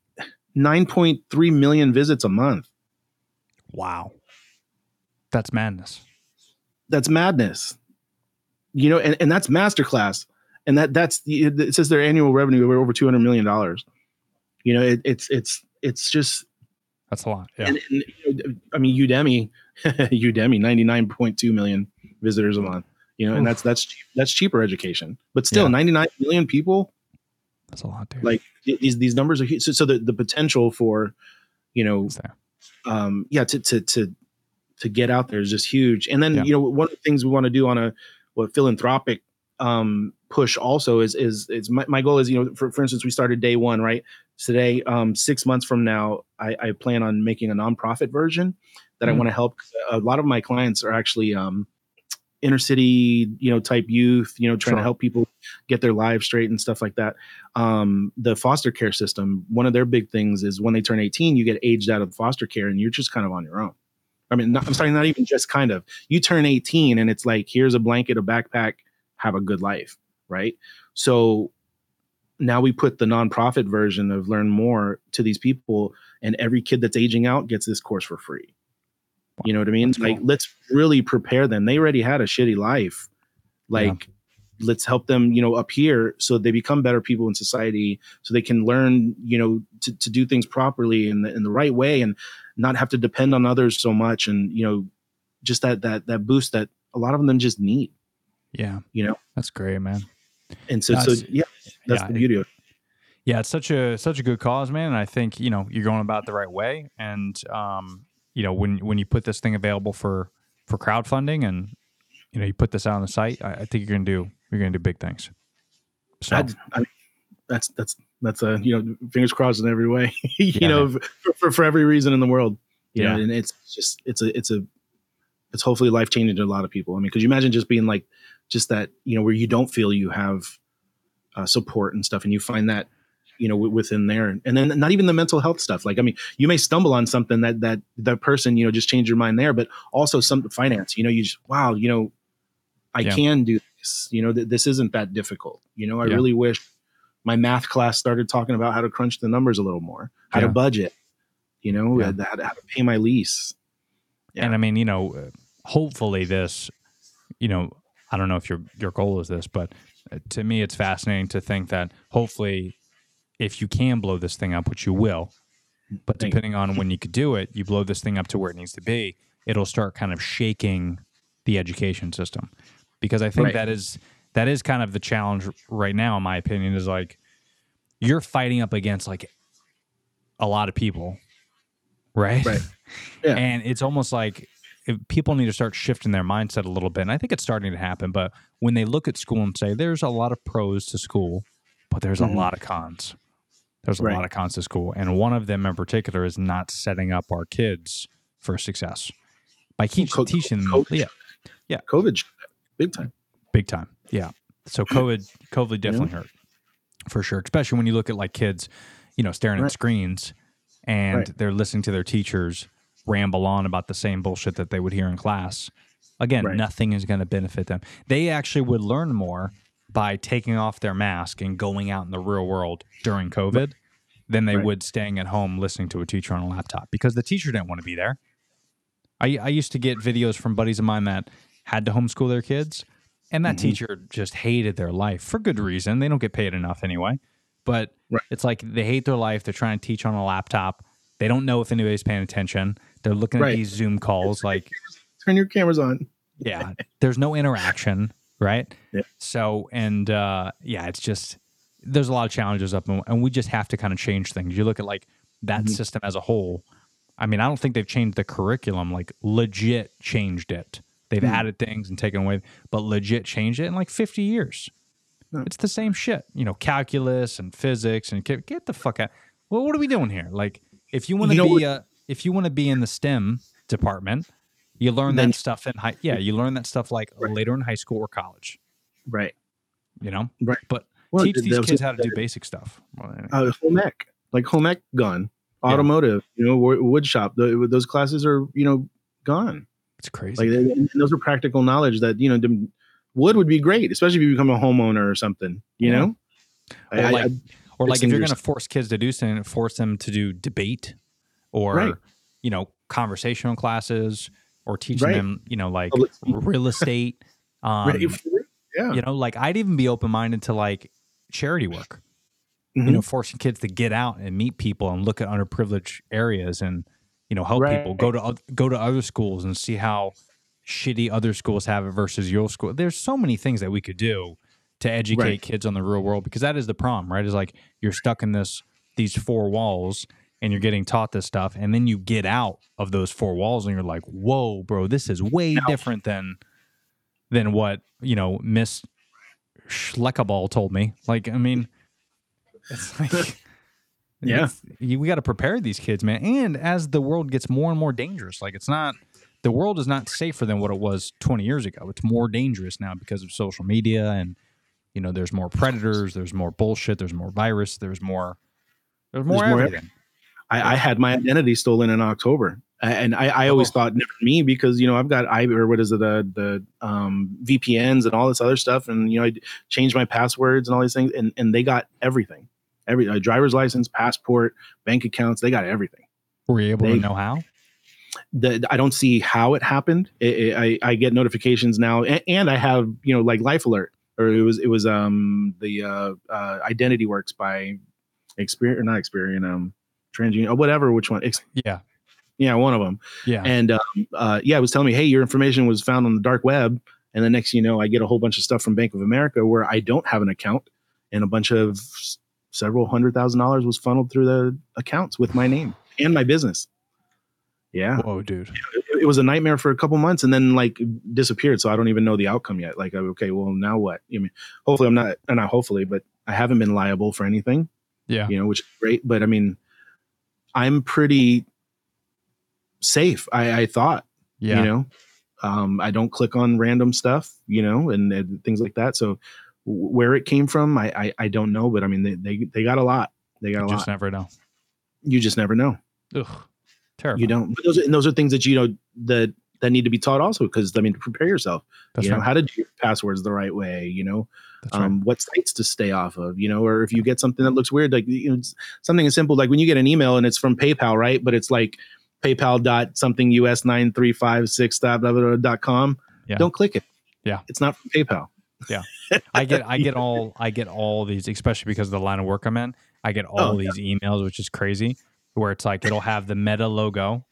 9.3 million visits a month.
Wow, that's madness.
That's madness. You know, and, and that's masterclass. And that that's the, it says their annual revenue over over 200 million dollars. You know, it, it's it's it's just
That's a lot. Yeah,
and, and, I mean Udemy, Udemy 99.2 million visitors a month. You know, and that's that's cheap, that's cheaper education. But still,
Yeah.
99 million people
that's a lot, dude.
like these these numbers are huge. So, so the, the potential for you know um yeah to to to to get out there is just huge and then
Yeah.
you know one of the things we want to do on a what philanthropic um push also is is is my, my goal is you know for, for instance we started day one right today um six months from now i i plan on making a nonprofit version that i
Mm.
want to help a lot of my clients are actually um inner city you know type youth you know trying
Sure.
to help people get their lives straight and stuff like that. Um the foster care system one of their big things is when they turn 18 you get aged out of foster care and you're just kind of on your own. I mean not, i'm sorry not even just kind of. You turn 18 and it's like here's a blanket a backpack have a good life right? So now we put the nonprofit version of learn more to these people and every kid that's aging out gets this course for free you know what i mean
cool.
like let's really prepare them they already had a shitty life like let's help them you know up here so they become better people in society so they can learn you know to, to do things properly in the, in the right way and not have to depend on others so much and you know just that that that boost that a lot of them just need
yeah,
you know
that's great, man.
and so so yeah that's
yeah,
the beauty of it
Yeah, it's such a such a good cause, man. And I think you know you're going about the right way. And um, you know when when you put this thing available for for crowdfunding, and you know you put this out on the site, I, I think you're gonna do you're gonna do big things. So
I, I, that's that's that's a you know fingers crossed in every way you
Yeah,
know for, for, for every reason in the world you know
Yeah.
and it's just it's a it's a it's hopefully life changing to a lot of people i mean because you imagine just being like just that you know where you don't feel you have uh, support and stuff and you find that you know w- within there and then not even the mental health stuff like i mean you may stumble on something that that that person you know just changed your mind there but also some finance you know you just wow you know i
Yeah.
can do this you know th- this isn't that difficult you know i
Yeah.
really wish my math class started talking about how to crunch the numbers a little more how
Yeah.
to budget you know
Yeah.
how, to, how to pay my lease.
And I mean, you know, uh, hopefully this, you know, I don't know if your your goal is this, but uh, to me, it's fascinating to think that hopefully, if you can blow this thing up, which you will, but depending on when you could do it, you blow this thing up to where it needs to be. It'll start kind of shaking the education system, because I think
Right.
that is that is kind of the challenge right now, in my opinion, is like you're fighting up against like a lot of people, right?
Right. Yeah.
And it's almost like if people need to start shifting their mindset a little bit. And I think it's starting to happen. But when they look at school and say, there's a lot of pros to school, but there's
Mhm.
a lot of cons. There's a
Right.
lot of cons to school. And one of them in particular is not setting up our kids for success by keep
co-
teaching them.
COVID.
Yeah,
covid big time
big time. Yeah. So COVID, COVID definitely hurt for sure. Especially when you look at like kids, you know, staring at screens and
Right.
they're listening to their teachers ramble on about the same bullshit that they would hear in class. Again,
Right.
nothing is going to benefit them. They actually would learn more by taking off their mask and going out in the real world during COVID than they
Right.
would staying at home listening to a teacher on a laptop because the teacher didn't want to be there. I, I used to get videos from buddies of mine that had to homeschool their kids, and that
Mhm.
teacher just hated their life for good reason. They don't get paid enough anyway. But
Right.
it's like they hate their life. They're trying to teach on a laptop. They don't know if anybody's paying attention. They're looking at these Zoom calls like,
turn your cameras on
yeah, there's no interaction, right?
Yeah.
So, and uh, yeah, it's just there's a lot of challenges up, and and we just have to kind of change things. You look at like that
Mhm.
system as a whole. I mean, I don't think they've changed the curriculum, like legit changed it. They've
Hmm.
added things and taken away, but legit changed it in like 50 years.
No.
It's the same shit, you know, calculus and physics and get, the fuck out. Well, what are we doing here? Like, if you want to be a, if you want to be in the STEM department, you learn that stuff in high. Yeah, you learn that stuff like
Right.
later in high school or college.
right
You know,
Right.
But
Well,
teach these kids how to do basic stuff.
Uh, home ec, like home ec gone, automotive, you know, wood shop. The, those classes are you know gone.
it's crazy.
Like those are practical knowledge that you know wood would be great, especially if you become a homeowner or something. You
Yeah.
know,
Or
I-
like-
I-
or like if you're going to force kids to do something, force them to do debate or
Right.
you know conversational classes or teaching
Right.
them you know like real estate. Um,
Right, yeah,
You know, like I'd even be open minded to like charity work.
Mhm.
You know, forcing kids to get out and meet people and look at underprivileged areas and you know help
Right.
people go to go to other schools and see how shitty other schools have it versus your school. There's so many things that we could do to educate kids on the real world because that is the problem, right? Is like you're stuck in this these four walls and you're getting taught this stuff and then you get out of those four walls and you're like, "Whoa, bro, this is way different than than what, you know, Miss Schleckaball told me." Like, I mean, it's like
Yeah.
it's- you- we got to prepare these kids, man. And as the world gets more and more dangerous, like it's not the world is not safer than what it was 20 years ago. It's more dangerous now because of social media and you know, there's more predators, there's more bullshit, there's more virus, there's more there's more
There's more
everything.
I, I had my identity stolen in October, and I, I always
Oh.
thought never me because you know I've got I or what is it uh, the um, VPNs and all this other stuff, and you know I changed my passwords and all these things, and and they got everything, every a driver's license, passport, bank accounts, they got everything.
Were you able
They-
to know how?
The, I don't see how it happened. It, it- I, I get notifications now, and, and I have you know like Life Alert, or it was it was um the uh, uh, Identity Works by Experian, or not Experian, um TransUnion, or whatever, which one? Ex-
Yeah.
yeah, one of them.
Yeah.
And um, uh, yeah, it was telling me, hey, your information was found on the dark web. And the next, you know, I get a whole bunch of stuff from Bank of America where I don't have an account, and a bunch of s- several hundred thousand dollars was funneled through the accounts with my name and my business. Yeah,
Whoa, dude.
it, it was a nightmare for a couple months, and then like disappeared. So I don't even know the outcome yet. Like, okay, well, now what? I mean, hopefully, I'm not, and not hopefully, but I haven't been liable for anything
Yeah.
you know, which is great. But I mean, I'm pretty safe. I, I thought,
Yeah.
you know, Um, I don't click on random stuff, you know, and, and things like that. So where it came from, I, I I don't know, but I mean they they, they got a lot. They got
You
a
just
lot.
never know.
you just never know.
Ugh, terrible.
You don't. But those are, and those are things that you know that that need to be taught also because I mean to prepare yourself.
That's
you know how to do passwords the right way. You know
right.
um, what sites to stay off of. You know, or if you get something that looks weird, like you know, something as simple like when you get an email and it's from PayPal, right? But it's like PayPal dot something US nine three five six dot blah, blah, blah, dot com.
Yeah.
Don't click it.
Yeah.
it's not from PayPal.
Yeah, I get I get all I get all these, especially because of the line of work I'm in. I get all
Oh,
these emails, which is crazy. Where it's like it'll have the Meta logo.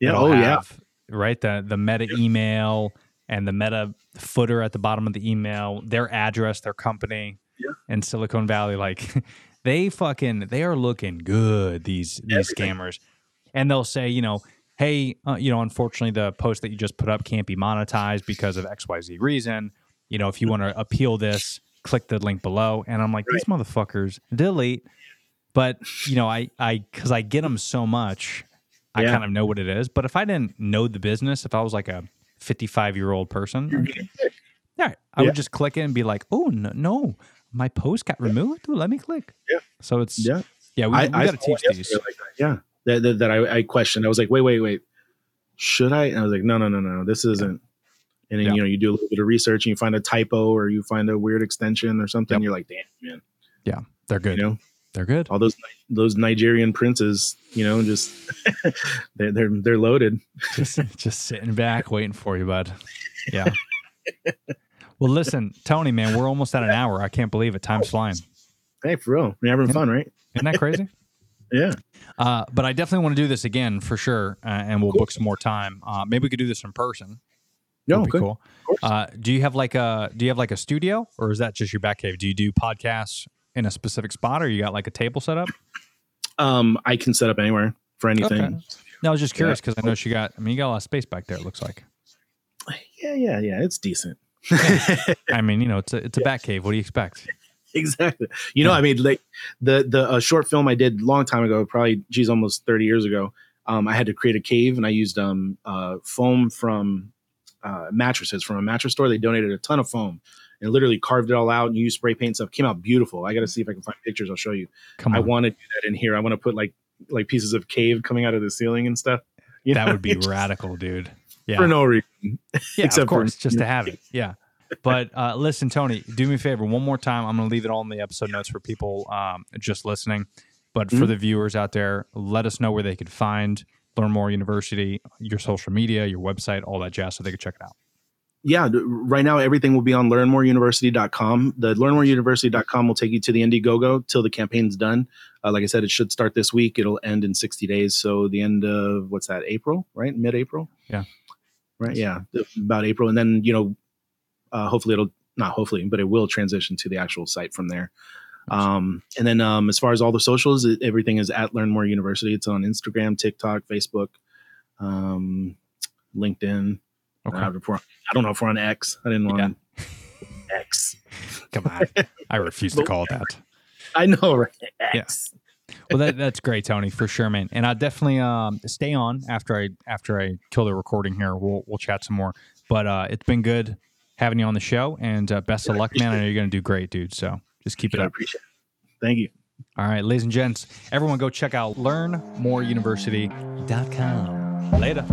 Yeah.
It'll
Oh yeah.
Right. The the Meta email and the Meta footer at the bottom of the email, their address, their company,
Yeah.
in Silicon Valley. Like they fucking they are looking good. These these
Everything.
scammers, and they'll say, you know. Hey, uh, you know, unfortunately, the post that you just put up can't be monetized because of X, Y, Z reason. You know, if you want to appeal this, click the link below. And I'm like, these motherfuckers delete. But you know, I I because I get them so much, I kind of know what it is. But if I didn't know the business, if I was like a 55 year old person, yeah, I
Yeah.
would just click it and be like, oh no, no, my post got removed. Ooh, let me click.
Yeah.
So it's yeah,
Yeah.
we,
I,
we got to teach these.
like. Yeah. That, that, that I, I questioned. I was like, wait, wait, wait. Should I? And I was like, no, no, no, no. This isn't. And then
Yeah.
you know you do a little bit of research and you find a typo or you find a weird extension or something.
Yep.
You're like, damn, man.
Yeah, they're good.
You know,
They're good.
all those those Nigerian princes, you know, just they're they're they're loaded.
just just sitting back waiting for you, bud. Yeah. well, listen, Tony, man, we're almost at an hour. I can't believe it. Time's flying.
Hey, for real, we're having
Yeah.
fun, right?
Isn't that crazy?
Yeah.
Uh, but I definitely want to do this again for sure, uh, and we'll book some more time. Uh, maybe we could do this in person.
No,
That'd be
good.
cool. Uh, do you have like a Do you have like a studio, or is that just your back cave? Do you do podcasts in a specific spot, or you got like a table set up?
Um, I can set up anywhere for anything.
Okay. No, I was just curious because I know she got. I mean, you got a lot of space back there. It looks like.
Yeah, yeah, yeah. It's decent.
I mean, you know, it's a it's a back cave. What do you expect?
exactly. You know,
Yeah.
I mean, like the the uh, short film I did long time ago, probably geez, almost thirty years ago. Um, I had to create a cave, and I used um uh foam from uh, mattresses from a mattress store. They donated a ton of foam and literally carved it all out and used spray paint stuff. Came out beautiful. I got to see if I can find pictures. I'll show you.
Come
I want to do that in here. I want to put like like pieces of cave coming out of the ceiling and stuff. You
that
know?
would be
Just
radical, dude. Yeah,
for no reason.
yeah,
except
of
for-
course, just to have it. Yeah. But uh, listen, Tony, do me a favor one more time. I'm going to leave it all in the episode notes for people um, just listening. But for
Mhm.
the viewers out there, let us know where they could find Learn More University, your social media, your website, all that jazz, so they could check it out.
Yeah, right now everything will be on learnmoreuniversity.com. The learnmoreuniversity.com will take you to the Indiegogo till the campaign's done. Uh, like I said, it should start this week. It'll end in 60 days. So the end of what's that? April, right? Mid April.
Yeah.
Right. Yeah. About April. And then, you know, uh, hopefully it'll not hopefully, but it will transition to the actual site from there. Um, and then um, as far as all the socials, everything is at Learn More University. It's on Instagram, TikTok, Facebook, um, LinkedIn.
Okay.
Uh, we're- I don't know if we're on X. I didn't want X.
Come on. I refuse to call it that.
I know, right? X.
Well, that, that's great, Tony, for sure, man. And I definitely um, stay on after I after I kill the recording here. We'll we'll chat some more. But uh, it's been good having you on the show, and uh, best of
Yeah, I
luck, man. I know you're going to do great, dude. So just keep it
I
up.
appreciate it. Thank you.
All right, ladies and gents, everyone go check out learnmoreuniversity.com. Later.